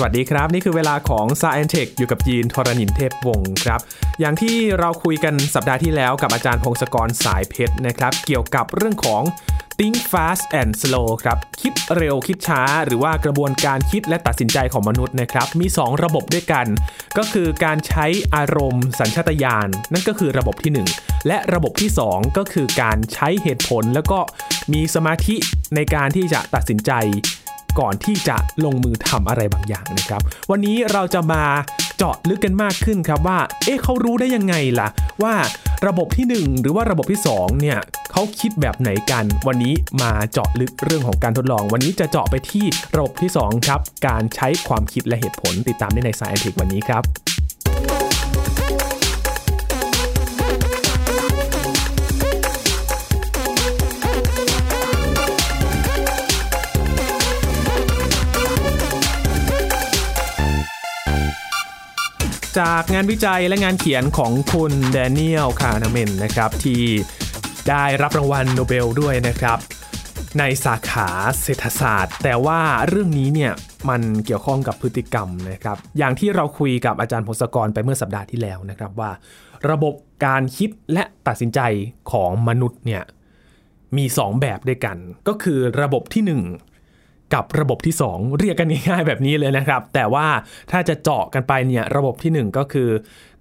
สวัสดีครับ นี่คือเวลาของ s า e n t e c h อยู่กับยีนทรณินเทพวงศ์ครับ อย่างที่เราคุยกันสัปดาห์ที่แล้วกับอาจารย์พงศกรสายเพชรนะครับ เกี่ยวกับเรื่องของ think fast and slow ครับ คิดเร็วคิดช้า หรือว่ากระบวนการคิดและตัดสินใจของมนุษย์นะครับ มี 2 ระบบด้วยกัน ก็คือการใช้อารมณ์ สัญชาตญาณนั่นก็คือระบบที่ 1 และระบบที่ 2 ก็คือการใช้เหตุผลแล้วก็มีสมาธิในการที่จะตัดสินใจ ก่อนที่จะลงมือทำอะไรบางอย่างนะครับ วันนี้เราจะมาเจาะลึกกันมากขึ้นครับว่า เอ๊ะเขารู้ได้ยังไงล่ะ ว่าระบบที่ 1 หรือว่าระบบที่ 2 เนี่ยเขาคิดแบบไหนกัน วันนี้มาเจาะลึกเรื่องของการทดลอง วันนี้จะเจาะไปที่ระบบที่ 2 ครับ การใช้ความคิดและเหตุผลติดตามได้ในสายแอนทิกวันนี้ครับ จากงานวิจัยและงานเขียนของคุณแดเนียลคาห์นะมันนะครับที่ได้รับรางวัลโนเบลด้วยนะครับ ในสาขาเศรษฐศาสตร์ แต่ว่าเรื่องนี้เนี่ยมันเกี่ยวข้องกับพฤติกรรมนะครับ อย่างที่เราคุยกับอาจารย์พงศกรไปเมื่อสัปดาห์ที่แล้วนะครับว่า ระบบการคิดและตัดสินใจของมนุษย์เนี่ยมี 2 แบบด้วยกัน ก็คือระบบที่ 1 กับระบบที่ 2 เรียกกันง่ายๆแบบนี้เลยนะครับ แต่ว่าถ้าจะเจาะกันไปเนี่ยระบบที่ 1 ก็คือ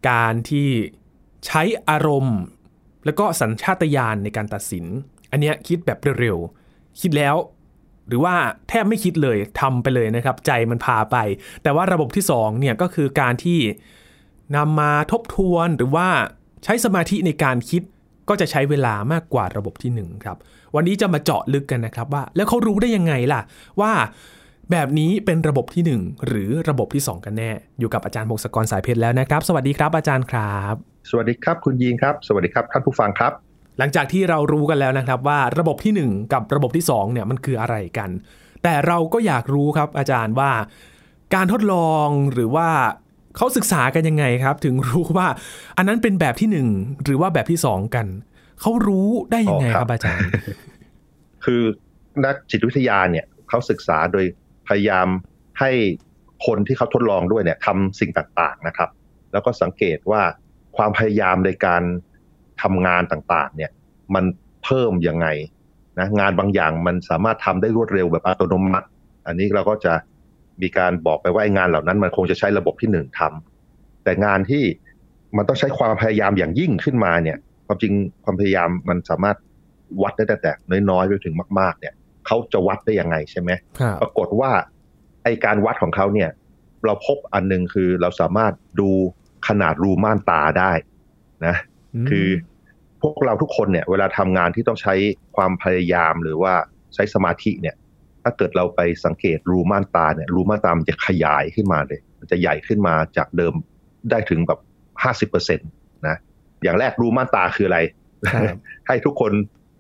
การที่ใช้อารมณ์ แล้วก็สัญชาตญาณในการตัดสิน อันเนี้ยคิดแบบเร็วๆ คิดแล้ว หรือว่าแทบไม่คิดเลยทำไปเลยนะครับ ใจมันพาไป แต่ว่าระบบที่2เนี่ยก็คือการที่นำมาทบทวนหรือว่าใช้สมาธิในการคิด ก็จะใช้เวลามากกว่าระบบที่ 1 ครับ วันนี้จะมาเจาะลึกกันนะครับว่า แล้วเขารู้ได้ยังไงล่ะ ว่าแบบนี้เป็นระบบที่ 1 หรือระบบที่ 2 กันแน่ อยู่กับอาจารย์พงศกรสายเพชรแล้วนะครับ สวัสดีครับอาจารย์ครับ สวัสดีครับคุณยีนครับ สวัสดีครับท่านผู้ฟังครับ หลังจากที่เรารู้กันแล้วนะครับว่าระบบที่ 1 กับระบบที่2เนี่ยมันคืออะไรกัน แต่เราก็อยากรู้ครับอาจารย์ว่า การทดลองหรือว่า เขาศึกษากันยังไงครับ ถึงรู้ว่าอันนั้นเป็นแบบที่1หรือว่าแบบที่2กัน เขารู้ได้ยังไงอ๋อคครัรับบอาจารย์ คือนักจิตวิทยาเนี่ยเขาศึกษาโดยพยายามให้คนที่เขาทดลองด้วยเนี่ยทำสิ่งต่างๆนะครับ แล้วก็สังเกตว่าความพยายามในการทำงานต่างๆ เนี่ย มันเพิ่มยังไงนะงานบางอย่างมันสามารถทำได้รวดเร็วแบบอัตโนมัติ อันนี้เราก็จะ มีการบอกไปว่าไอ้งานเหล่านั้นมันคงจะใช้ระบบที่หนึ่งทำแต่งานที่มันต้องใช้ความพยายามอย่างยิ่งขึ้นมาเนี่ย ความจริงความพยายามมันสามารถวัดได้แต่แต่น้อยๆไปถึงมาก ๆ เนี่ยเขาจะวัดได้ยังไงใช่ไหมครับปรากฏว่าไอการวัดของเขาเนี่ย เราพบอันหนึงคือเราสามารถดูขนาดรูม่านตาได้นะ คือพวกเราทุกคนเนี่ย เวลาทำงานที่ต้องใช้ความพยายามหรือว่าใช้สมาธิเนี่ย ถ้าเกิดเราไปสังเกตรูม่านตาเนี่ยรูม่านตามันจะขยายขึ้นมาเลย มันจะใหญ่ขึ้นมาจากเดิมได้ถึงแบบห้าสิบเปอร์เซ็นตนะอย่างแรกรูม่านตาคืออะไรครับให้ทุกคน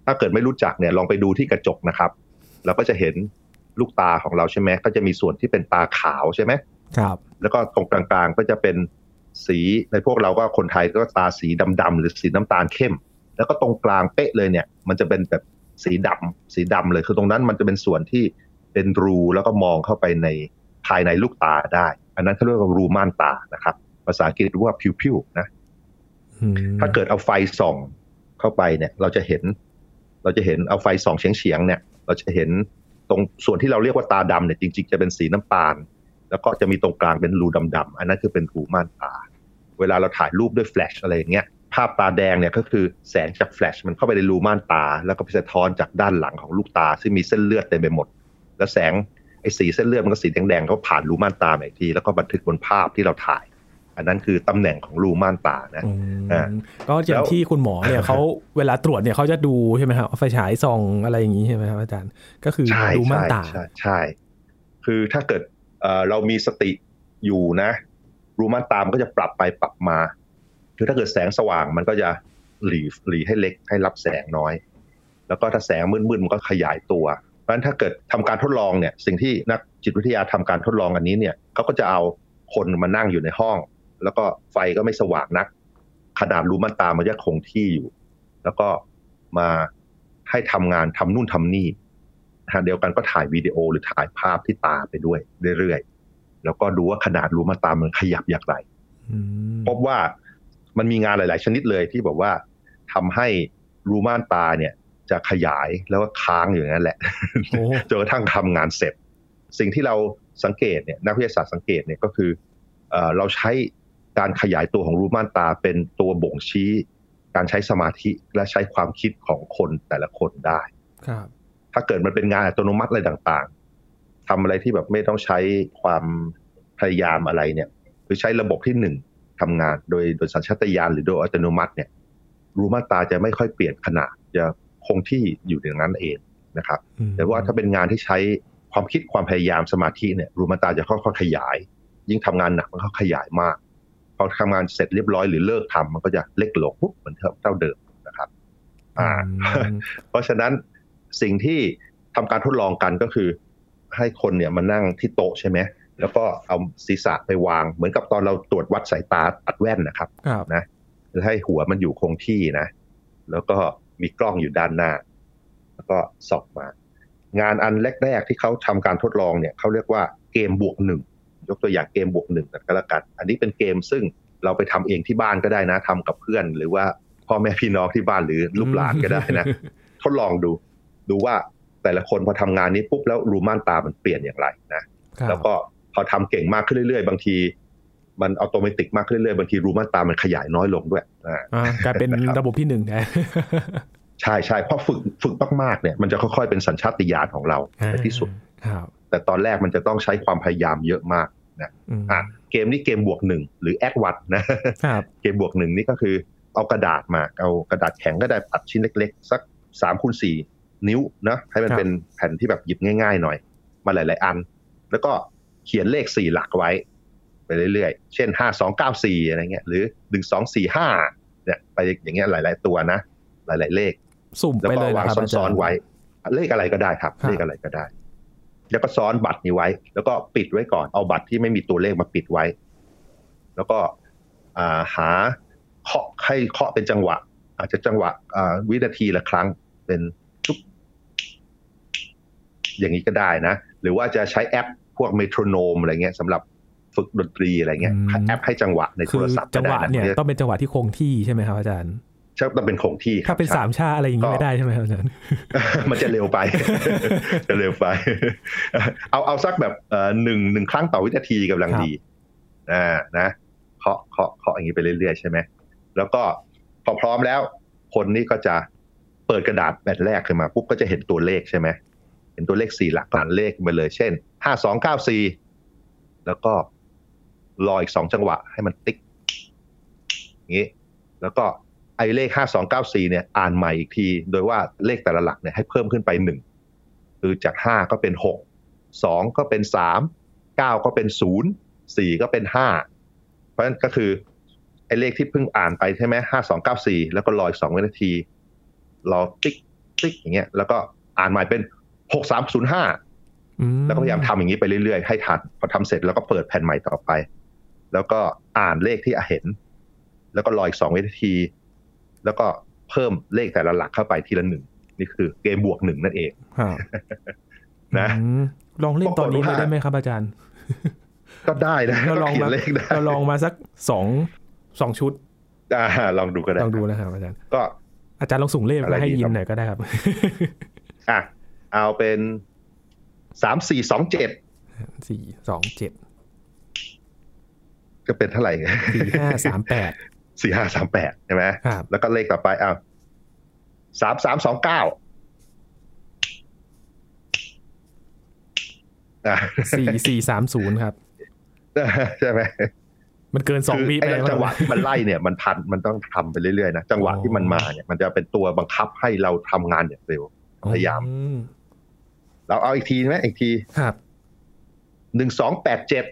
ถ้าเกิดไม่รู้จักเนี่ยลองไปดูที่กระจกนะครับ เราก็จะเห็นลูกตาของเราใช่ไหมก็จะมีส่วนที่เป็นตาขาวใช่ไหมครับ แล้วก็ตรงกลางๆก็จะเป็นสีในพวกเราก็คนไทยก็ตาสีดำๆหรือสีน้ำตาลเข้ม แล้วก็ตรงกลางเป๊ะเลยเนี่ย มันจะเป็นแบบ สีดำสีดำเลยคือตรงนั้นมันจะเป็นส่วนที่เป็นรูแล้วก็มองเข้าไปในภายในลูกตาได้ อันนั้นเขาเรียกว่ารูม่านตานะครับ ภาษาอังกฤษเรียกว่าพิวๆนะอืมถ้าเกิดเอาไฟส่องเข้าไปเนี่ย เราจะเห็น เราจะเห็นเอาไฟส่องเฉียงๆเนี่ย เราจะเห็นตรงส่วนที่เราเรียกว่าตาดำเนี่ยจริง ๆ จะเป็นสีน้ำตาล แล้วก็จะมีตรงกลางเป็นรูดำๆอันนั้นคือเป็นรูม่านตา เวลาเราถ่ายรูปด้วยแฟลชอะไรอย่างเงี้ยภาพตาแดงเนี่ยก็คือแสงจากแฟลชมันเข้าไปในรูม่านตา แล้วก็ไปสะท้อนจากด้านหลังของลูกตา ซึ่งมีเส้นเลือดเต็มไปหมด แล้วแสงไอ้สีเส้นเลือดมันก็สีแดงๆเขาผ่านรูม่านตามาอีกที แล้วก็บันทึกบนภาพที่เราถ่าย อันนั้นคือตำแหน่งของรูม่านตานะอืมอ่าก็อย่าแล้งวที่คุณหมอเนี่ยเขาเวลาตรวจเนี่ยเขาจะดูใช่ไหมครับเอาไฟฉายส่องอะไรอย่างนี้ใช่ไหมครับอาจารย์ก็คือใช่ดูม่านใช่ตาใช่ใช่คือถ้าเกิดเอ่อเรามีสติอยู่นะรูม่านตามนก็จะปรับไปปรับมา คือถ้าเกิดแสงสว่างมันก็จะหลีหลีให้เล็กให้รับแสงน้อย แล้วก็ถ้าแสงมืดๆมันก็ขยายตัว เพราะฉะนั้นถ้าเกิดทำการทดลองเนี่ย สิ่งที่นักจิตวิทยาทำการทดลองอันนี้เนี่ยเขาก็จะเอาคนมานั่งอยู่ในห้อง แล้วก็ไฟก็ไม่สว่างนัก ขนาดรูม่านตามันจะคงที่อยู่ แล้วก็มาให้ทำงานทำนู่นทำนี่ทางเดียวกันก็ถ่ายวิดีโอหรือถ่ายภาพที่ตาไปด้วยเรื่อยๆ แล้วก็ดูว่าขนาดรูมาตามันขยับอย่างไรอืมพบว่า มันมีงานหลาย ๆ ชนิดเลยที่บอกว่าทำให้รูม่านตาเนี่ยจะขยายแล้วก็ค้างอยู่อย่างนั้นแหละโอ้จนกระทั่งทำงานเสร็จ สิ่งที่เราสังเกตเนี่ยนักวิทยาศาสตร์สังเกตเนี่ยก็คือเอ่อเราใช้การขยายตัวของรูม่านตาเป็นตัวบ่งชี้ การใช้สมาธิและใช้ความคิดของคนแต่ละคนได้ครับถ้าเกิดมันเป็นงานอัตโนมัติอะไรต่าง ๆทำอะไรที่แบบไม่ต้องใช้ความพยายามอะไรเนี่ย หรือใช้ระบบที่หนึ่ง ทำงานโดยโดยสัญชาตญาณหรือโดยอัตโนมัติเนี่ยรูม่านตาจะไม่ค่อยเปลี่ยนขนาดจะคงที่อยู่อย่างนั้นเองนะครับอืมแต่ว่าถ้าเป็นงานที่ใช้ความคิดความพยายามสมาธิเนี่ยรูมาตาจะค่อยๆขยาย ยิ่งทำงานหนักมันก็ขยายมากพอทำงานเสร็จเรียบร้อยหรือเลิกทำมันก็จะเล็กลงปุ๊บเหมือนเท่าเดิมนะครับอ่าอืมเพราะฉะนั้นสิ่งที่ทำการทดลองกันก็คือ ให้คนเนี่ยมานั่งที่โต๊ะใช่ไหม แล้วก็เอาศีรษะไปวาง เหมือนกับตอนเราตรวจวัดสายตาตัดแว่นนะครับครับนะคือให้หัวมันอยู่คงที่นะ แล้วก็มีกล้องอยู่ด้านหน้า แล้วก็ส่องมา งานอันแรกๆที่เขาทำการทดลองเนี่ยเขาเรียกว่าเกมบวกหนึ่งยกตัวอย่างเกมบวกหนึ่งกันก็แล้วกัน อันนี้เป็นเกมซึ่งเราไปทำเองที่บ้านก็ได้นะทำกับเพื่อน หรือว่าพ่อแม่พี่น้องที่บ้านหรือลูกหลานก็ได้นะ ทดลองดูดูว่าแต่ละคนพอทำงานนี้ปุ๊บแล้วรูม่านตามันเปลี่ยนอย่างไรนะครับแล้วก็พ อทำเก่งมากขึ้นเรื่อยๆ บางที มันอัตโนมัติมากขึ้นเรื่อยๆ บางทีรูม่านตามันขยายน้อยลงด้วยอ่าอ่ากลายเป็นนะครับระบบที่หนึ่งแทนใช่ใช่เพราะฝึกฝึกมากๆเนี่ยมันจะค่อยๆเป็นสัญชาตญาณของเราในที่สุดครับแต่ตอนแรกมันจะต้องใช้ความพยายามเยอะมากนะอืมอะเกมนี้เกมบวกหนึ่งหรือแอดวัดนะครับเกมบวกหนึ่งนี่ก็คือเอากระดาษมาเอากระดาษแข็งก็ได้ตัดชิ้นเล็กๆ สักสามคูณสี่นิ้วนะให้มันครับเป็นแผ่นที่แบบหยิบง่าย ๆ หน่อย มาหลาย ๆ อัน แล้วก็ เขียนเลขสี่หลักไว้ ไปเรื่อยๆ เช่นห้าสองเก้าสี่อะไรเงี้ยหรือหนึ่งสองสี่ห้าเนี่ยไปอย่างเงี้ยหลาย ๆ ตัวนะ หลาย ๆ เลข สุ่มแล้วไปก็เลยวางนะครับาจารย์ซ้อนๆไว้ เลขอะไรก็ได้ครับครับ เลขอะไรก็ได้ แล้วก็ซ้อนบัตรนี้ไว้ แล้วก็ปิดไว้ก่อนเอาบัตรที่ไม่มีตัวเลขมาปิดไว้ แล้วก็อ่าหาเคาะให้เคาะเป็นจังหวะ อาจจะจังหวะอ่าวินาทีละครั้งเป็นทุกอย่างนี้ก็ได้นะ หรือว่าจะใช้แอป พวกเมโทรโนมอะไรเงี้ยสำหรับฝึกดนตรีอะไรเงี้ยอืมแอปให้จังหวะในโทคือรศัพท์จัก็งหได้วะนะเนี่ยต้องเป็นจังหวะที่คงที่ใช่ไหมครับอาจารย์ใช่ต้องเป็นคงที่ครับถ้าเป็นใช่สามชาอะไรอย่างนี้ก็ไม่ได้ใช่ไหมครับอาจารย์มันจะเร็วไป จะเร็วไป เอาเอาสักแบบเอ่อหนึ่งหนึ่งครั้งต่อวินาทีกำลังครับดีอ่านะเคาะเคาะเคาะอย่างนี้ไปเรื่อยๆใช่ไหมแล้วก็พอพร้อมแล้ว คนนี้ก็จะเปิดกระดาษแผ่นแรกขึ้นมาปุ๊บก็จะเห็นตัวเลขใช่ไหม เห็นตัวเลขสี่หลักผ่านเลขไปเลย เช่นห้าสองเก้าสี่แล้วก็รออีกสองจังหวะให้มันติ๊กอย่างนี้ แล้วก็ไอ้เลขห้าสองเก้าสี่เนี่ยอ่านใหม่อีกที โดยว่าเลขแต่ละหลักเนี่ยให้เพิ่มขึ้นไปหนึ่งคือจากห้าก็เป็นหกสองก็เป็นสามเก้าก็เป็นศูนย์สี่ก็เป็นห้าเพราะฉะนั้นก็คือไอ้เลขที่เพิ่งอ่านไปใช่ไหมห้าสองเก้าสี่แล้วก็รออีกสองวินาที รอติ๊กติ๊กอย่างเงี้ย แล้วก็อ่านใหม่เป็น หกสามศูนย์ห้าอืมแล้วก็พยายามทำอย่างนี้ไปเรื่อยๆ ให้ทันพอทำเสร็จแล้วก็เปิดแผ่นใหม่ต่อไป แล้วก็อ่านเลขที่เห็น แล้วก็รออีกสองวินาที แล้วก็เพิ่มเลขแต่ละหลักเข้าไปทีละหนึ่งนี่คือเกมบวกหนึ่งนั่นเองครับนะอืมลองเล่นตอนนี้ปรากฏว่าเลยได้ไหมครับอาจารย์ ก็ได้นะเราลก็องเขียมานเลขได้เราลองมาสักสองสองชุดอ่าลองดูก็ได้ลองดูนะครับอาจารย์ ก็อาจารย์ลองส่งเลขอะไรมาให้ดียิครันบหน่อยก็ได้ครับ อะ เอาเป็นสามสี่สองเจ็ดสี่สองเจ็ดก็เป็นเท่าไหร่สี่ห้าสามแปดสี่ห้าสามแปดใช่ไหมครับแล้วก็เลขต่อไปอ้าวสามสามสองเก้าอะสี่สี่สามศูนย์ครับ ใช่ไหมมันเกินสองคือวิไอ้ไปจังหวะที่มันไล่เนี่ยมันพันมันต้องทำไปเรื่อยๆนะจังหวะที่มันมาเนี่ย มันจะเป็นตัวบังคับให้เราทำงานอย่างเร็วพยายามอื เราเอาอีกทีไหมอีกทีครับหนึ่งสองแปดเจ็ด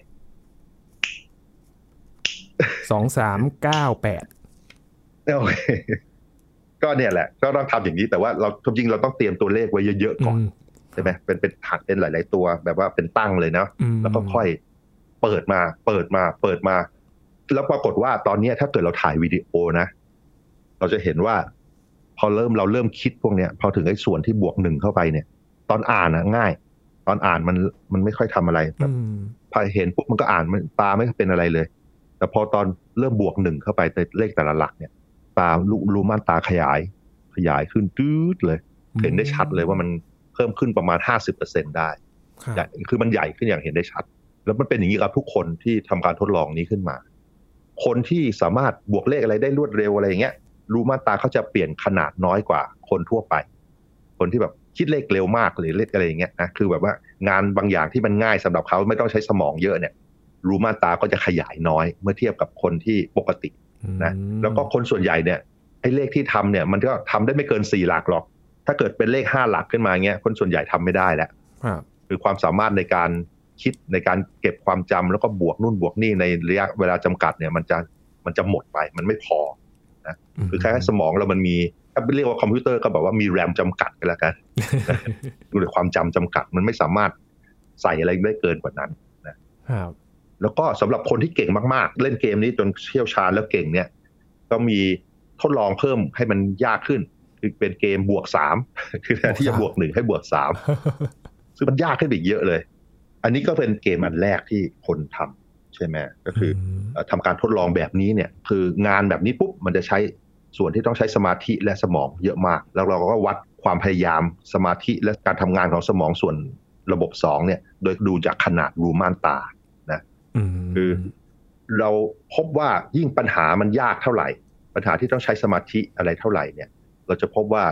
สองสามเก้าแปดโอเคก็เนี่ยแหละ ก็ต้องทำอย่างนี้แต่ว่าเราจริงๆเราต้องเตรียมตัวเลขไว้เยอะๆก่อนใช่ไหมเป็นเป็นถักเป็นหลาย ๆ ตัวแบบว่าเป็นตั้งเลยเนาะแล้วก็ค่อยเปิดมา เปิดมา เปิดมา แล้วปรากฏว่าตอนเนี้ยถ้าเกิดเราถ่ายวิดีโอนะ เราจะเห็นว่า พอเริ่มเราเริ่มคิดพวกเนี้ย พอถึงไอ้ส่วนที่บวกหนึ่งเข้าไปเนี่ย ตอนอ่านนะง่าย ตอนอ่านมันมันไม่ค่อยทำอะไรแบบอืมพอเห็นปุ๊บมันก็อ่านมันตาไม่เป็นอะไรเลย แต่พอตอนเริ่มบวกหนึ่งเข้าไปในเลขแต่ละหลักเนี่ย ตาลูรูม่านตาขยาย ขยายขึ้นตืดเลย เห็นได้ชัดเลยว่ามันเพิ่มขึ้นประมาณห้าสิบเปอร์เซ็นได้ครับใหญ่คือมันใหญ่ขึ้นอย่างเห็นได้ชัด แล้วมันเป็นอย่างนี้กับทุกคนที่ทำการทดลองนี้ขึ้นมา คนที่สามารถบวกเลขอะไรได้รวดเร็วอะไรอย่างเงี้ยรูม่านตาเขาจะเปลี่ยนขนาดน้อยกว่าคนทั่วไป คนที่แบบ คิดเลขเร็วมากหรือเลขอะไรอย่างเงี้ยนะคือแบบว่างานบางอย่างที่มันง่ายสำหรับเขาไม่ต้องใช้สมองเยอะเนี่ยรูม่านตาก็จะขยายน้อยเมื่อเทียบกับคนที่ปกตินะอืมแล้วก็คนส่วนใหญ่เนี่ยไอ้เลขที่ทำเนี่ยมันก็ทำได้ไม่เกินสี่หลักหรอก ถ้าเกิดเป็นเลขห้าหลักขึ้นมาเงี้ยคนส่วนใหญ่ทำไม่ได้แล้วครับคือความสามารถในการคิดในการเก็บความจำแล้วก็บวกนู่นบวกนี่ในระยะเวลาจำกัดเนี่ยมันจะมันจะหมดไปมันไม่พอคือแค่สมองเรามันมีถ้า เรียกว่าคอมพิวเตอร์ก็แบบว่ามีแรมจำกัดกันแล้วกันดูในความจำจำกัดมันไม่สามารถใส่อะไรได้เกินกว่านั้นครับแล้วก็สำหรับคนที่เก่งมากๆ เล่นเกมนี้จนเชี่ยวชาญแล้วเก่งเนี่ย ก็มีทดลองเพิ่มให้มันยากขึ้น คือเป็นเกมบวกสามคือแทนที่จะบวกหนึ่งให้บวกสามซึ่งมันยากขึ้นไปอีกเยอะเลย อันนี้ก็เป็นเกมอันแรกที่คนทำใช่ไหมก็คืออมเอ่อทำการทดลองแบบนี้เนี่ย คืองานแบบนี้ปุ๊บมันจะใช้ ส่วนที่ต้องใช้สมาธิและสมองเยอะมาก แล้วเราก็วัดความพยายามสมาธิและการทำงานของสมองส่วนระบบสองเนี่ย โดยดูจากขนาดรูม่านตาคือเราพบว่ายิ่งปัญหามันยากเท่าไหร่ ปัญหาที่ต้องใช้สมาธิอะไรเท่าไหร่เนี่ย เราจะพบว่า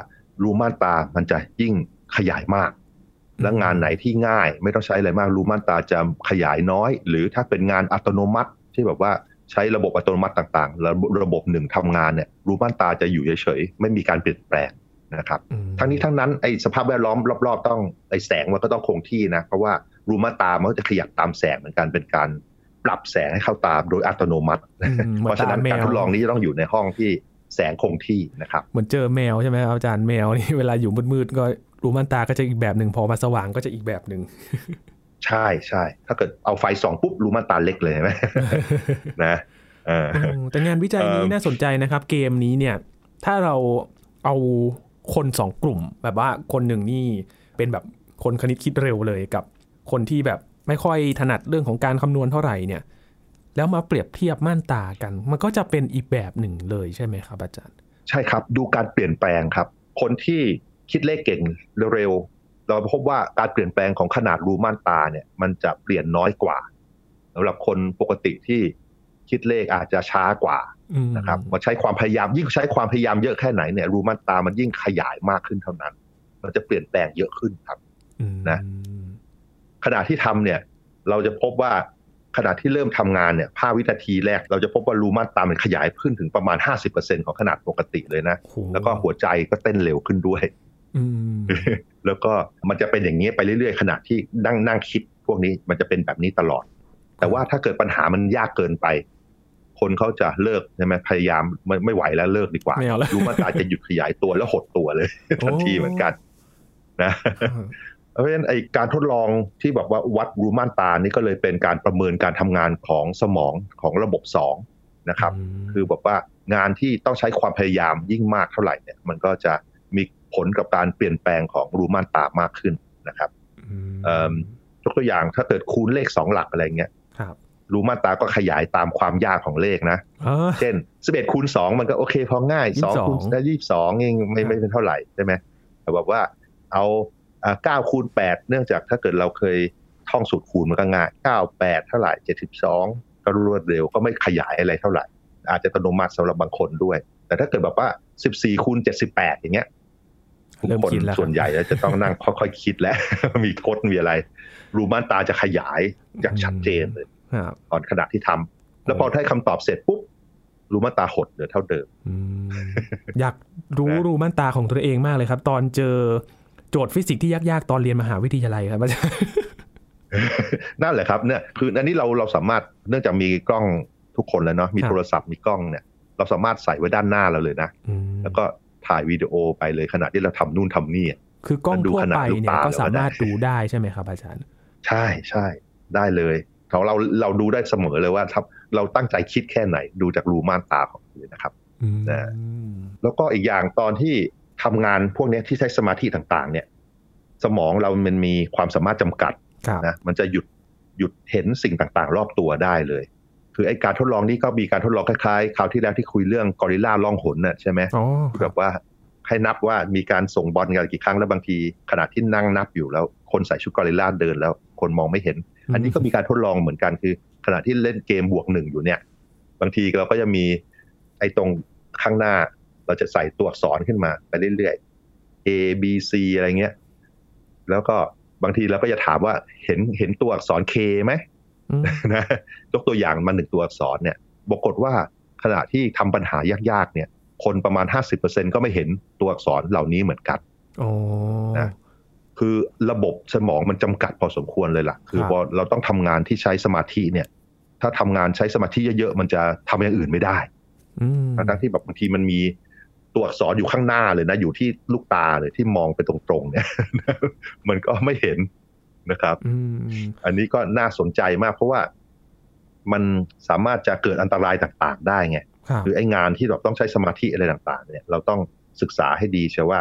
รูม่านตามันจะยิ่งขยายมาก และงานไหนที่ง่าย ไม่ต้องใช้อะไรมากรูม่านตาจะขยายน้อย หรือถ้าเป็นงานอัตโนมัติที่แบบว่า ใช้ระบบอัตโนมัติต่างๆ ระบบระบบหนึ่งทำงานเนี่ยรูม่านตาจะอยู่เฉยๆ ไม่มีการเปลี่ยนแปลงนะครับอืมทั้งนี้ทั้งนั้นไอสภาพแวดล้อมรอบๆ ต้องไอแสงมันก็ต้องคงที่นะ เพราะว่ารูม่านตามันก็จะขยับตามแสงเหมือนกันเป็นการปรับแสงให้เข้าตาโดยอัตโนมัติอืมเหมืเพอนราะฉะนั้นตาแมวการทดลองนี้จะต้องอยู่ในห้องที่แสงคงที่นะครับ เหมือนเจอแมวใช่ไหมครับอาจารย์แมวนี่เวลาอยู่มืดๆก็รูม่านตาก็จะอีกแบบหนึ่งพอมาสว่างก็จะอีกแบบหนึ่ง ใช่ใช่ถ้าเกิดเอาไฟส่องปุ๊บรูม่านตาเล็กเลยเห็นไหมนะเอออืมแต่งานวิจัยนี้เอ่อน่าสนใจนะครับ เกมนี้เนี่ย ถ้าเราเอาคนสองกลุ่ม แบบว่าคนหนึ่งนี่เป็นแบบคนคณิตคิดเร็วเลยกับคนที่แบบไม่ค่อยถนัดเรื่องของการคำนวณเท่าไหร่เนี่ย แล้วมาเปรียบเทียบม่านตากัน มันก็จะเป็นอีกแบบหนึ่งเลยใช่ไหมครับอาจารย์ ใช่ครับ ดูการเปลี่ยนแปลงครับ คนที่คิดเลขเก่งเร็วๆ เราพบว่าการเปลี่ยนแปลงของขนาดรูม่านตาเนี่ย มันจะเปลี่ยนน้อยกว่าสำหรับคนปกติที่คิดเลขอาจจะช้ากว่าอืมนะครับมาใช้ความพยายามยิ่งใช้ความพยายามเยอะแค่ไหนเนี่ยรูม่านตามันยิ่งขยายมากขึ้นเท่านั้น มันจะเปลี่ยนแปลงเยอะขึ้นครับอืมนะขณะที่ทำเนี่ย เราจะพบว่าขณะที่เริ่มทำงานเนี่ย5วินาทีแรก เราจะพบว่ารูม่านตามันขยายขึ้นถึงประมาณ 50%ของขนาดปกติเลยนะโหแล้วก็หัวใจก็เต้นเร็วขึ้นด้วยอืม แล้วก็มันจะเป็นอย่างนี้ไปเรื่อยๆ ขณะที่นั่งนั่งคิดพวกนี้มันจะเป็นแบบนี้ตลอด แต่ว่าถ้าเกิดปัญหามันยากเกินไป คนเขาจะเลิกใช่ไหมพยายามไม่ไม่ไหวแล้วเลิกดีกว่าไม่เอาแล้วรูม่านตาจะหยุดขยายตัวแล้วหดตัวเลยทันทีเหมือนกันนะเพราะฉะนั้นไอการทดลองที่บอกว่าวัดรูม่านตานี่ก็เลยเป็นการประเมินการทำงานของสมองของระบบสองนะครับ คือบอกว่างานที่ต้องใช้ความพยายามยิ่งมากเท่าไหร่เนี่ย มันก็จะมี ผลกับการเปลี่ยนแปลงของรูม่านตามากขึ้นนะครับมเอิ่มยกตัวอย่างถ้าเกิดคูณเลขสองหลักอะไรเงี้ยครับรูม่านตาก็ขยายตามความยากของเลขนะเออเช่น11คูณ2มันก็โอเคพอง่าย2คูณ22ได้22เองไม่ไม่เป็นเท่าไหร่ใช่ไหมแต่แบบว่าเอาอ่า9คูณ8เนื่องจากถ้าเกิดเราเคยท่องสูตรคูณมันก็ง่าย9 8เท่าไหร่72ก็รวดเร็วก็ไม่ขยายอะไรเท่าไหร่ อาจจะอัตโนมัติสำหรับบางคนด้วย แต่ถ้าเกิดแบบว่า 14คูณ78 อย่างเงี้ยทุกเริ่ม คนคิดแล้วส่วนใหญ่แล้วจะต้องนั่งค่อยๆคิดแล้ว มีทดมีอะไร รูม่านตาจะขยายอย่างชัดเจนเลยครับตอนขณะที่ทำแล้วพอได้คำตอบเสร็จปุ๊บรูม่านตาหดเหลือเท่าเดิมอืมอยากรู้นะรูม่านตาของตัวเองมากเลยครับ ตอนเจอโจทย์ฟิสิกส์ที่ยากๆตอนเรียนมหาวิทยาลัยครับอาจารย์นั่นแหละครับเนี่ยคืออันนี้เราเราสามารถเนื่องจากมีกล้องทุกคนแล้วเนาะมีครับโทรศัพท์มีกล้องเนี่ย เราสามารถใส่ไว้ด้านหน้าเราเลยนะอืมแล้วก็ ถ่ายวิดีโอไปเลยขณะที่เราทำนู่นทำนี่อะคือกล้องดูทั่วขนาดไปลูกเนี่ยตาก็เลยสามารถว่าได้ดูได้ใช่ไหมครับอาจารย์ ใช่ใช่ได้เลยของเราเราดูได้เสมอเลยว่าถ้าเราตั้งใจคิดแค่ไหน ดูจากรูม่านตาของเราเลยนะครับอืมนะแล้วก็อีกอย่างตอนที่ทำงานพวกเนี้ยที่ใช้สมาธิต่าง ๆ เนี่ย สมองเรามันมีความสามารถจำกัดครับนะมันจะหยุดหยุดเห็นสิ่งต่างๆ รอบตัวได้เลย คือไอการทดลองนี้ก็มีการทดลองคล้ายๆคราวที่แล้วที่คุยเรื่องกอริลลาล่องหนน่ะใช่ไหมอ๋อที่แบบว่าให้นับว่ามีการส่งบอลกันกี่ครั้งแล้วบางทีขณะที่นั่งนับอยู่แล้ว คนใส่ชุดกอริลลาเดินแล้ว คนมองไม่เห็น อันนี้ก็มีการทดลองเหมือนกันคือ ขณะที่เล่นเกมบวกหนึ่งอยู่เนี่ย บางทีเราก็จะมีไอ้ตรงข้างหน้า เราจะใส่ตัวอักษรขึ้นมาไปเรื่อยๆ A B C อะไรเงี้ย แล้วก็บางทีเราก็จะถามว่าเห็นเห็นตัวอักษร K ไหมอืม นะยกตัวอย่างมาหนึ่งตัวอักษรเนี่ยปรากฏว่าขณะที่ทำปัญหายากๆเนี่ย คนประมาณ 50%ก็ไม่เห็นตัวอักษรเหล่านี้เหมือนกันอ๋อนะคือระบบสมองมันจำกัดพอสมควรเลยล่ะ คือครับพอเราต้องทำงานที่ใช้สมาธิเนี่ย ถ้าทำงานใช้สมาธิเยอะๆมันจะทำอย่างอื่นไม่ได้อืมทั้งๆที่แบบบางทีมันมีตัวอักษรอยู่ข้างหน้าเลยนะ อยู่ที่ลูกตาเลยที่มองไปตรงๆเนี่ย มันก็ไม่เห็น นะครับอืมอันนี้ก็น่าสนใจมากเพราะว่ามันสามารถจะเกิดอันตรายต่างๆ ได้ไงครับหรือไอ้งานที่เราต้องใช้สมาธิอะไรต่างๆ เนี่ย เราต้องศึกษาให้ดีเชียวว่า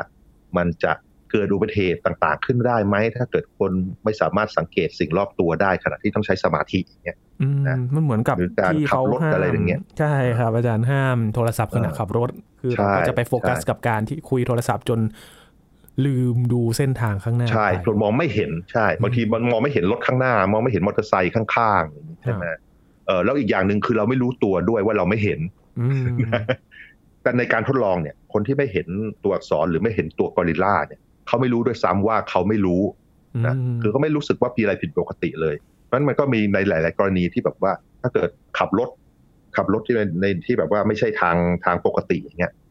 มันจะเกิดอุบัติเหตุต่างๆ ขึ้นได้ไหมถ้าเกิดคนไม่สามารถสังเกตสิ่งรอบตัวได้ขณะที่ต้องใช้สมาธิอย่างเงี้ยอืมนะมันเหมือนกับหรือการที่เขาขับรถห้ามอะไรอย่างเงี้ยใช่ครับอาจารย์ห้ามโทรศัพท์ขณะเออขับรถ คือใช่เราก็จะไปโฟกัสใช่กับการที่คุยโทรศัพท์จน ลืมดูเส้นทางข้างหน้า ใช่ไปคนมองไม่เห็นใช่บางทีมันมองไม่เห็นรถข้างหน้า มองไม่เห็นมอเตอร์ไซค์ข้างๆอย่างนี้ใช่ไหมเออแล้วอีกอย่างหนึ่งคือเราไม่รู้ตัวด้วยว่าเราไม่เห็นอืมแต่ในการทดลองเนี่ย คนที่ไม่เห็นตัวอักษรหรือไม่เห็นตัวกอริลลาเนี่ยเขาไม่รู้ด้วยซ้ำว่าเขาไม่รู้นะมคือเขาไม่รู้สึกว่ามีอะไรผิดปกติเลยเพราะฉะนั้นมันก็มีในหลาย ๆ กรณีที่แบบว่า ถ้าเกิดขับรถขับรถที่ในในที่แบบว่าไม่ใช่ทางทางปกติอย่างเงี้ยครับ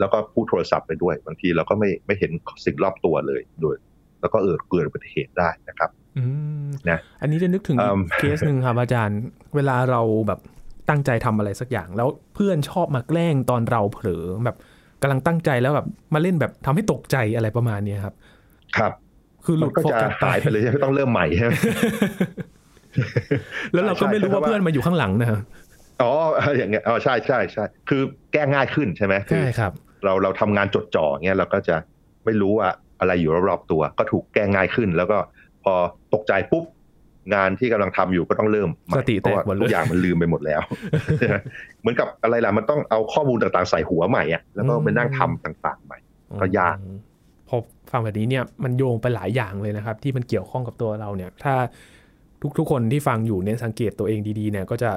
แล้วก็พูดโทรศัพท์ไปด้วยบางทีเราก็ไม่ไม่เห็นสิ่งรอบตัวเลยโดยแล้วก็เออเกิดอุบัติเหตุได้นะครับอืมนะอันนี้จะนึกถึงอีอืกมเคสหนึ่งครับอาจารย์ เวลาเราแบบตั้งใจทำอะไรสักอย่าง แล้วเพื่อนชอบมาแกล้งตอนเราเผลอแบบกำลังตั้งใจแล้วแบบมาเล่นแบบทำให้ตกใจอะไรประมาณเนี้ยครับ ครับ คือหมัลุนดก็โฟจะกัสหายไปเลยใช่ไหมต้องเริ่มใหม่ใช่ไหมแล้วเราก็ไม่รู้ใช่ว่าเพราะว่าเพื่อนมาอยู่ข้างหลังนะ อ๋ออย่างเงี้ยอ๋อใช่ใช่ใช่คือแก้ง่ายขึ้นใช่ไหมคืใช่อครับ เราเราทำงานจดจ่อเงี้ยเราก็จะไม่รู้ว่าอะไรอยู่รอบๆตัว ก็ถูกแก้ง่ายขึ้น แล้วก็พอตกใจปุ๊บงานที่กำลังทำอยู่ก็ต้องเริ่มใหม่สติเพแตราะกว่าหมดเลทุยกอย่างมันลืมไปหมดแล้วเหมือนกับอะไรล่ะมันต้องเอาข้อมูลต่างๆใส่หัวใหม่อะแล้วก็ไปนั่งทำต่างๆใหม่ ก็ยากอืมพอฟังแบบนี้เนี่ยมันโยงไปหลายอย่างเลยนะครับ ที่มันเกี่ยวข้องกับตัวเราเนี่ย ถ้าทุกๆคนที่ฟังอยู่เนี่ยสังเกตตัวเองดีๆเนี่ยก็จะ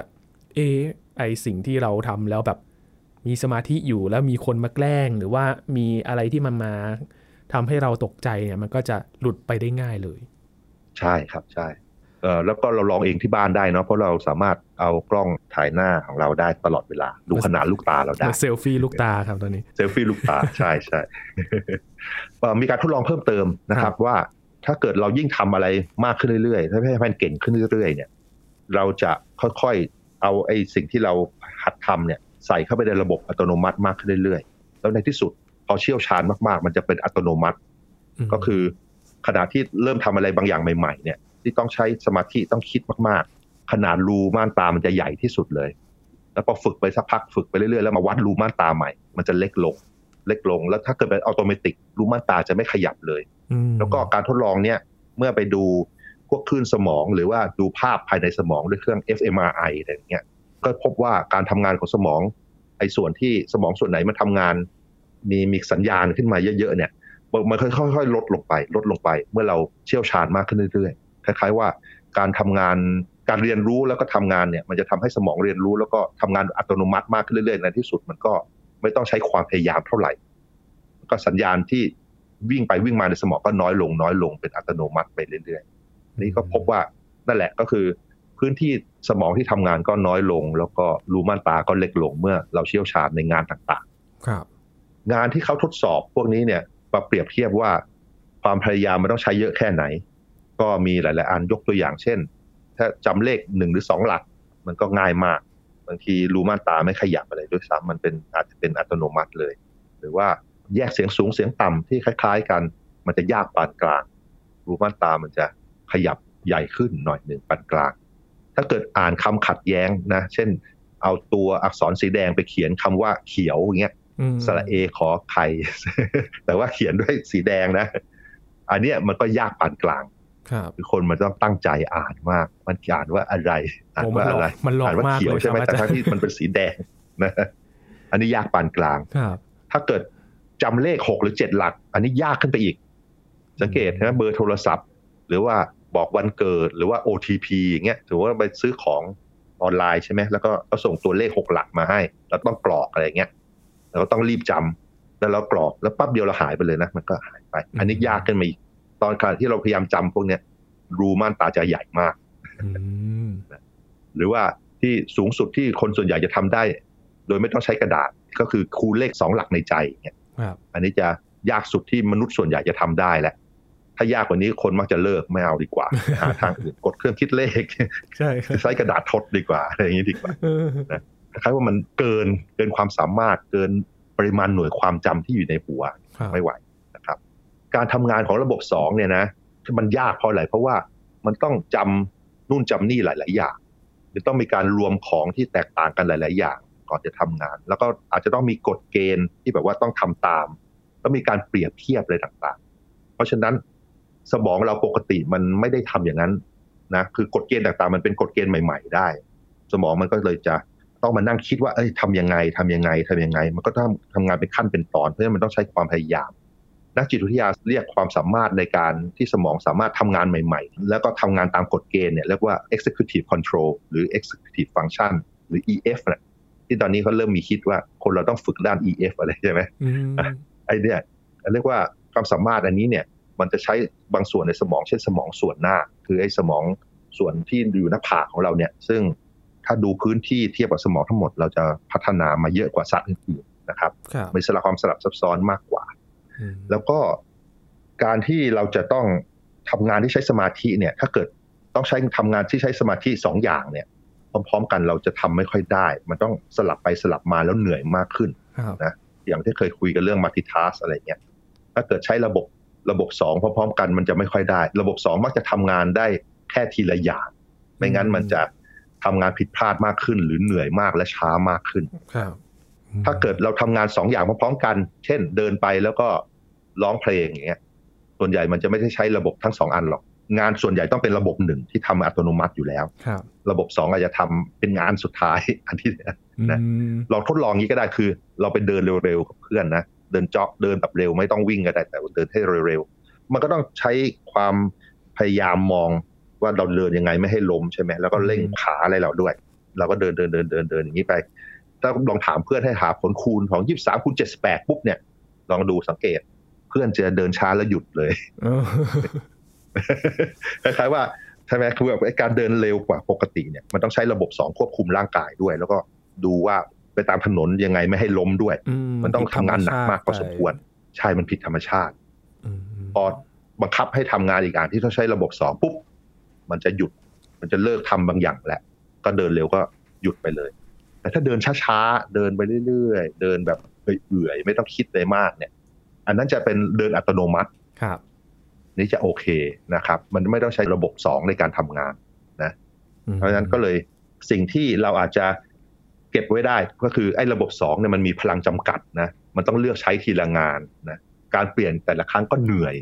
เอะไอสิ่งที่เราทำแล้วแบบมีสมาธิอยู่แล้วมีคนมาแกล้ง หรือว่ามีอะไรที่มันมาทำให้เราตกใจเนี่ย มันก็จะหลุดไปได้ง่ายเลย ใช่ครับใช่เออแล้วก็เราลองเองที่บ้านได้เนาะเพราะเราสามารถเอากล้องถ่ายหน้าของเราได้ตลอดเวลา ดูขนาดลูกตาเราได้มาเซลฟี่ลูกตาครับตอนนี้เซลฟี่ลูกตาใช่ใช่เอ่อมีการทดลองเพิ่มเติมนะครับ ว่าถ้าเกิดเรายิ่งทำอะไรมากขึ้นเรื่อยๆถ้าให้มันเก่งขึ้นเรื่อยๆ เนี่ย เราจะค่อยๆ เอาไอ้สิ่งที่เราหัดทำเนี่ยใส่เข้าไปในระบบอัตโนมัติมากขึ้นเรื่อยๆ แล้วในที่สุดพอเชี่ยวชาญมากๆ มันจะเป็นอัตโนมัติอืมก็คือขณะที่เริ่มทำอะไรบางอย่างใหม่ๆ เนี่ย ที่ต้องใช้สมาธิต้องคิดมากๆ ขนาดรูม่านตามันจะใหญ่ที่สุดเลย แล้วพอฝึกไปสักพักฝึกไปเรื่อยๆ แล้วมาวัดรูม่านตาใหม่ มันจะเล็กลง เล็กลง แล้วถ้าเกิดเป็นอัตโนมัติรูม่านตาจะไม่ขยับเลยอืมแล้วก็การทดลองเนี่ย เมื่อไปดู พวกคลื่นสมองหรือว่าดูภาพภายในสมองด้วยเครื่อง fMRI อะไรอย่างเงี้ยก็พบว่าการทำงานของสมองไอ้ส่วนที่สมองส่วนไหนมันทำงาน มีมีสัญญาณขึ้นมาเยอะๆเนี่ยมันค่อยๆลดลงไป ลดลงไป เมื่อเราเชี่ยวชาญมากขึ้นเรื่อยๆคล้ายๆว่าการทำงานการเรียนรู้แล้วก็ทำงานเนี่ยมันจะทำให้สมองเรียนรู้แล้วก็ทำงานอัตโนมัติมากขึ้นเรื่อยๆในที่สุดมันก็ไม่ต้องใช้ความพยายามเท่าไหร่ ก็สัญญาณที่วิ่งไปวิ่งมาในสมองก็น้อยลง น้อยลงเป็นอัตโนมัติไปเรื่อยๆ นี่ก็พบว่านั่นแหละก็คือ พื้นที่สมองที่ทำงานก็น้อยลง แล้วก็รูม่านตาก็เล็กลงเมื่อเราเชี่ยวชาญในงานต่างครับๆงานที่เขาทดสอบพวกนี้เนี่ยมาเปรียบเทียบว่าความพยายามมันต้องใช้เยอะแค่ไหน ก็มีหลาย ๆ อันยกตัวอย่างเช่น ถ้าจำเลขหนึ่งหรือสองหลัก มันก็ง่ายมาก บางทีรูม่านตาไม่ขยับอะไรด้วยซ้ำมันเป็นอาจจะเป็นอัตโนมัติเลย หรือว่าแยกเสียงสูงเสียงต่ำที่คล้าย ๆ กัน มันจะยากปานกลางรูม่านตามันจะ ขยับใหญ่ขึ้นหน่อยหนึ่งปานกลาง ถ้าเกิดอ่านคำขัดแย้งนะ เช่น เอาตัวอักษรสีแดงไปเขียนคำว่าเขียวอย่างเงี้ยอืมสระเอขอไข่แต่ว่าเขียนด้วยสีแดงนะ อันเนี้ยมันก็ยากปานกลางครับคือคนมันต้องตั้งใจอ่านมาก มันอ่านว่าอะไร อ่านโอ้มันว่าหลอกอะไรมันหลอกอ่านว่ามากเขียวเลยใช่ไหมครับอาแต่จารย์ทั้งที่มันเป็นสีแดงนะอันนี้ยากปานกลางครับ ถ้าเกิดจำเลขหกหรือเจ็ดหลัก อันนี้ยากขึ้นไปอีก สังเกตนะเบอร์โทรศัพท์ หรือว่า บอกวันเกิดหรือว่า OTP อย่างเงี้ยถือว่าไปซื้อของออนไลน์ใช่ไหมแล้วก็เขาส่งตัวเลขหกหลักมาให้แล้วต้องกรอกอะไรเงี้ยเราก็ต้องรีบจำแล้วเรากรอกแล้วปั๊บเดียวเราหายไปเลยนะ มันก็หายไป อันนี้ยากขึ้นมาอีกตอนขณะที่เราพยายามจำพวกเนี้ยรูม่านตาจะใหญ่มากอืมหรือว่าที่สูงสุดที่คนส่วนใหญ่จะทำได้ โดยไม่ต้องใช้กระดาษก็คือคูณเลขสองหลักในใจเนี่ยครับอันนี้จะยากสุดที่มนุษย์ส่วนใหญ่จะทำได้แหละ ถ้ายากกว่านี้คนมักจะเลิกไม่เอาดีกว่าหาทางอื่นกดเครื่องคิดเลขใช่ครับใช้กระดาษทดดีกว่าอะไรอย่างนี้ดีกว่าเออคล้ายๆว่ามันเกินเกินความสามารถเกินปริมาณหน่วยความจำที่อยู่ในหัวครับไม่ไหวนะครับ การทำงานของระบบสองเนี่ยนะมันยากเพราะอะไรเพราะว่ามันต้องจำนู่นจำนี่หลาย ๆ อย่างหรือต้องมีการรวมของที่แตกต่างกันหลาย ๆ อย่างก่อนจะทำงาน แล้วก็อาจจะต้องมีกฎเกณฑ์ที่แบบว่าต้องทำตาม แล้วมีการเปรียบเทียบอะไรต่าง ๆ เพราะฉะนั้น สมองเราปกติมันไม่ได้ทำอย่างนั้นนะคือกฎเกณฑ์ต่างๆ มันเป็นกฎเกณฑ์ใหม่ ๆ ได้ สมองมันก็เลยจะต้องมานั่งคิดว่าเอ้ยทำยังไงทำยังไงทำยังไง มันก็ต้องทำงานเป็นขั้นเป็นตอน เพราะฉะนั้นมันต้องใช้ความพยายาม นักจิตวิทยาเรียกความสามารถในการที่สมองสามารถทำงานใหม่ ๆ แล้วก็ทำงานตามกฎเกณฑ์เนี่ยเรียกว่า executive control หรือ executive function หรือ EF เนี่ยที่ตอนนี้เขาเริ่มมีคิดว่าคนเราต้องฝึกด้าน EF อะไรใช่ไหมอืมไอเนี่ยเรียกว่าความสามารถอันนี้เนี่ย มันจะใช้บางส่วนในสมองเช่นสมองส่วนหน้า คือไอ้สมองส่วนที่อยู่หน้าผากของเราเนี่ย ซึ่งถ้าดูพื้นที่เทียบกับสมองทั้งหมด เราจะพัฒนามาเยอะกว่าสัตว์อื่นๆนะครับครับมีสลับความสลับซับซ้อนมากกว่าอืมแล้วก็การที่เราจะต้องทำงานที่ใช้สมาธิเนี่ย ถ้าเกิดต้องใช้ทำงานที่ใช้สมาธิสองอย่างเนี่ย พร้อม ๆ กันเราจะทำไม่ค่อยได้ มันต้องสลับไปสลับมาแล้วเหนื่อยมากขึ้นครับนะอย่างที่เคยคุยกันเรื่อง multitask อะไรเงี้ยถ้าเกิดใช้ระบบ ระบบสองพร้อมๆกันมันจะไม่ค่อยได้ ระบบสองมักจะทำงานได้แค่ทีละอย่าง ไม่งั้นมันจะทำงานผิดพลาดมากขึ้น หรือเหนื่อยมากและช้ามากขึ้นครับอืมถ้าเกิดเราทำงานสองอย่างพร้อมๆกัน เช่น เดินไปแล้วก็ร้องเพลงอย่างเงี้ย ส่วนใหญ่มันจะไม่ได้ใช้ระบบทั้งสองอันหรอก งานส่วนใหญ่ต้องเป็นระบบหนึ่งที่ทำอัตโนมัติอยู่แล้วครับระบบสองอาจจะทำเป็นงานสุดท้ายอันที่นะอืมลองทดลองงี้ก็ได้คือ เราไปเดินเร็วๆกับเพื่อนนะ เดินจ็อกเดินแบบเร็วไม่ต้องวิ่งก็ได้แต่เดินให้เร็วๆ มันก็ต้องใช้ความพยายามมองว่าเราเดินยังไงไม่ให้ล้มใช่ไหมแล้วก็เร่งขาอะไรเราด้วย เราก็เดินเดินเดินเดินเดินอย่างนี้ไป ถ้าลองถามเพื่อนให้หาผลคูณของยี่สามคูณเจ็ดแปดปุ๊บเนี่ย ลองดูสังเกต เพื่อนจะเดินช้าแล้วหยุดเลยเออคล้ายๆว่าใช่ไหมคือแบบไอ้การเดินเร็วกว่าปกติเนี่ยมันต้องใช้ระบบสองควบคุมร่างกายด้วย แล้วก็ดูว่า ไปตามถนนยังไงไม่ให้ล้มด้วยอืมันต้องทำงานหนักมากพอสมควร ใช่มันผิดธรรมชาติอืมพอบังคับให้ทำงานอีกอย่างที่ต้องใช้ระบบสองปุ๊บมันจะหยุด มันจะเลิกทำบางอย่างแหละ ก็เดินเร็วก็หยุดไปเลย แต่ถ้าเดินช้าๆ เดินไปเรื่อยๆ เดินแบบเอื่อยๆ ไม่ต้องคิดเลยมากเนี่ย อันนั้นจะเป็นเดินอัตโนมัติ ครับ นี่จะโอเคนะครับ มันไม่ต้องใช้ระบบสองในการทำงานอืมเพราะฉะนั้นก็เลยสิ่งที่เราอาจจะ เก็บไว้ได้ก็คือไอ้ระบบสองเนี่ยมันมีพลังจำกัดนะมันต้องเลือกใช้ทีละงานนะการเปลี่ยนแต่ละครั้งก็เหนื่อย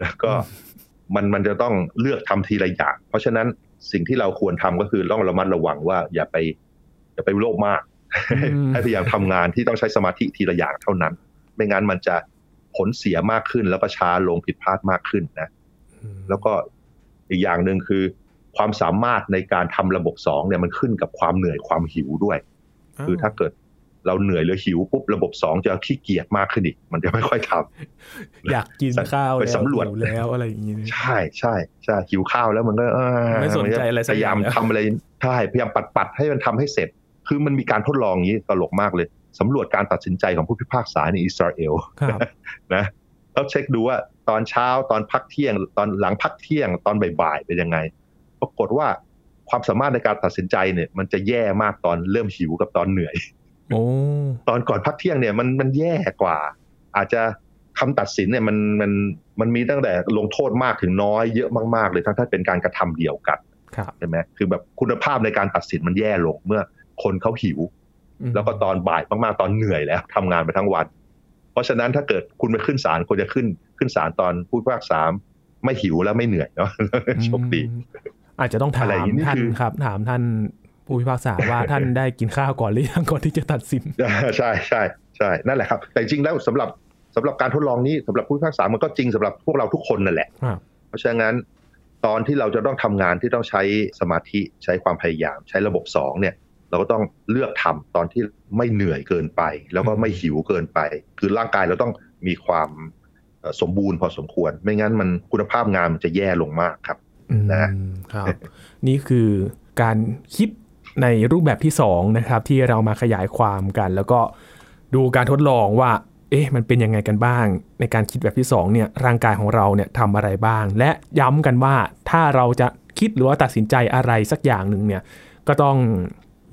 แล้วก็มันมันจะต้องเลือกทำทีละอย่างเพราะฉะนั้นสิ่งที่เราควรทำก็คือต้องระมัดระวังว่า อย่าไป อย่าไปโลภมาก ให้พยายามทำงานที่ต้องใช้สมาธิทีละอย่างเท่านั้น ไม่งั้นมันจะผลเสียมากขึ้นแล้วก็ช้าลงผิดพลาดมากขึ้นนะอืมแล้วก็อีกอย่างหนึ่งคือ ความสามารถในการทำระบบสองเนี่ยมันขึ้นกับความเหนื่อยความหิวด้วย คือถ้าเกิดเราเหนื่อยหรือหิวปุ๊บระบบสองจะขี้เกียจมากขึ้นอีก มันจะไม่ค่อยทำอยากกินข้าวไปแล้วสำรวจหิแล้วอะไรอย่างงี้ ใช่ใช่ใช่หิวข้าวแล้วมันก็เออไม่สนใจอะไรสัพกยาอย่ายางมแล้วทำอะไรใช่พยายามปัดปัดๆให้มันทำให้เสร็จ คือมันมีการทดลองอย่างนี้ตลกมากเลยสำรวจการตัดสินใจของผู้พิพากษาในอิสราเอลครับนะเขาเช็คดูว่าตอนเช้าตอนพักเที่ยง ตอนหลังพักเที่ยงตอนบ่ายๆเป็นยังไง ปรากฏว่าความสามารถในการตัดสินใจเนี่ย มันจะแย่มากตอนเริ่มหิวกับตอนเหนื่อยโอ้ตอนก่อนพักเที่ยงเนี่ยมันมันแย่กว่า อาจจะคำตัดสินเนี่ยมันมันมันมีตั้งแต่ลงโทษมากถึงน้อยเยอะมากๆเลยทั้งถ้าเป็นการกระทำเดียวกันครับใช่ไหมคือแบบคุณภาพในการตัดสินมันแย่ลงเมื่อคนเขาหิวอืมแล้วก็ตอนบ่ายมากๆตอนเหนื่อยแล้วทำงานไปทั้งวัน เพราะฉะนั้นถ้าเกิดคุณไปขึ้นศาลควรจะขึ้นขึ้นศาลตอนผู้พิพากษาไม่หิวแล้วไม่เหนื่อยเนาะโชคดี อาจจะต้องถาอะไรอมย่างนี้ท่านคือครับ ถามท่านผู้พิพากษาว่าท่านได้กินข้าวก่อนหรือยังก่อนที่จะตัดสินใช่ใช่ใช่นั่นแหละครับ แต่จริงๆแล้วสำหรับสำหรับการทดลองนี้สำหรับผู้พิพากษามันก็จริงสำหรับพวกเราทุกคนนั่นแหละครับเพราะฉะนั้นตอนที่เราจะต้องทำงานที่ต้องใช้สมาธิใช้ความพยายาม ใช้ระบบสองเนี่ย เราก็ต้องเลือกทำตอนที่ไม่เหนื่อยเกินไป แล้วก็ไม่หิวเกินไป คือร่างกายเราต้องมีความเอ่อสมบูรณ์พอสมควร ไม่งั้นมันคุณภาพงานมันจะแย่ลงมากครับอืม นะครับนี่คือการคิดในรูปแบบที่สองนะครับที่เรามาขยายความกัน แล้วก็ดูการทดลองว่า เอ๊ะมันเป็นยังไงกันบ้าง ในการคิดแบบที่สองเนี่ยร่างกายของเราเนี่ยทำอะไรบ้าง และย้ำกันว่าถ้าเราจะคิดหรือว่าตัดสินใจอะไรสักอย่างหนึ่งเนี่ยก็ต้อง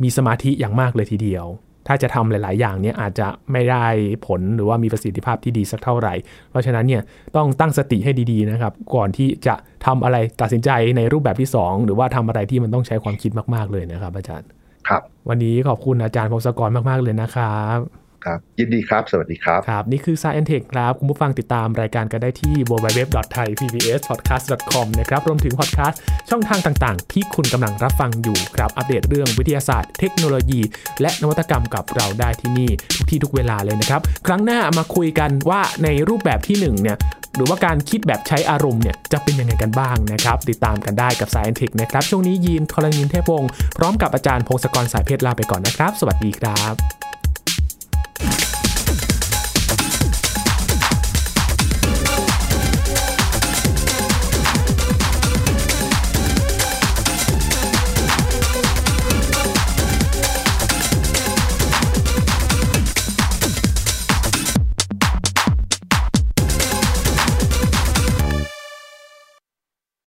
มีสมาธิอย่างมากเลยทีเดียว ถ้าจะทำหลาย ๆ อย่างเนี่ยอาจจะไม่ได้ผลหรือว่ามีประสิทธิภาพที่ดีสักเท่าไหร่ เพราะฉะนั้นเนี่ยต้องตั้งสติให้ดี ๆ นะครับ ก่อนที่จะทำอะไรตัดสินใจในรูปแบบที่ 2 หรือว่าทำอะไรที่มันต้องใช้ความคิดมาก ๆ เลยนะครับ อาจารย์ ครับ วันนี้ขอบคุณอาจารย์พงศกรมาก ๆ เลยนะครับ ครับ ยินดีครับ สวัสดีครับ ครับ นี่คือ Science Tech ครับ คุณผู้ฟังติดตามรายการกันได้ที่ www.thaipbspodcast.com นะครับ รวมถึงพอดแคสต์ช่องทางต่าง ๆ ที่คุณกำลังรับฟังอยู่ครับ อัปเดตเรื่องวิทยาศาสตร์ เทคโนโลยี และนวัตกรรมกับเราได้ที่นี่ ทุกที่ทุกเวลาเลยนะครับ ครั้งหน้ามาคุยกันว่าในรูปแบบที่หนึ่งเนี่ยหรือว่าการคิดแบบใช้อารมณ์เนี่ยจะเป็นยังไงกันบ้างนะครับ ติดตามกันได้กับ Science Tech นะครับ ช่วงนี้ยีนทรณินเทพวงศ์พร้อมกับอาจารย์พงศกรสายเพชรลาไปก่อนนะครับ สวัสดีครับ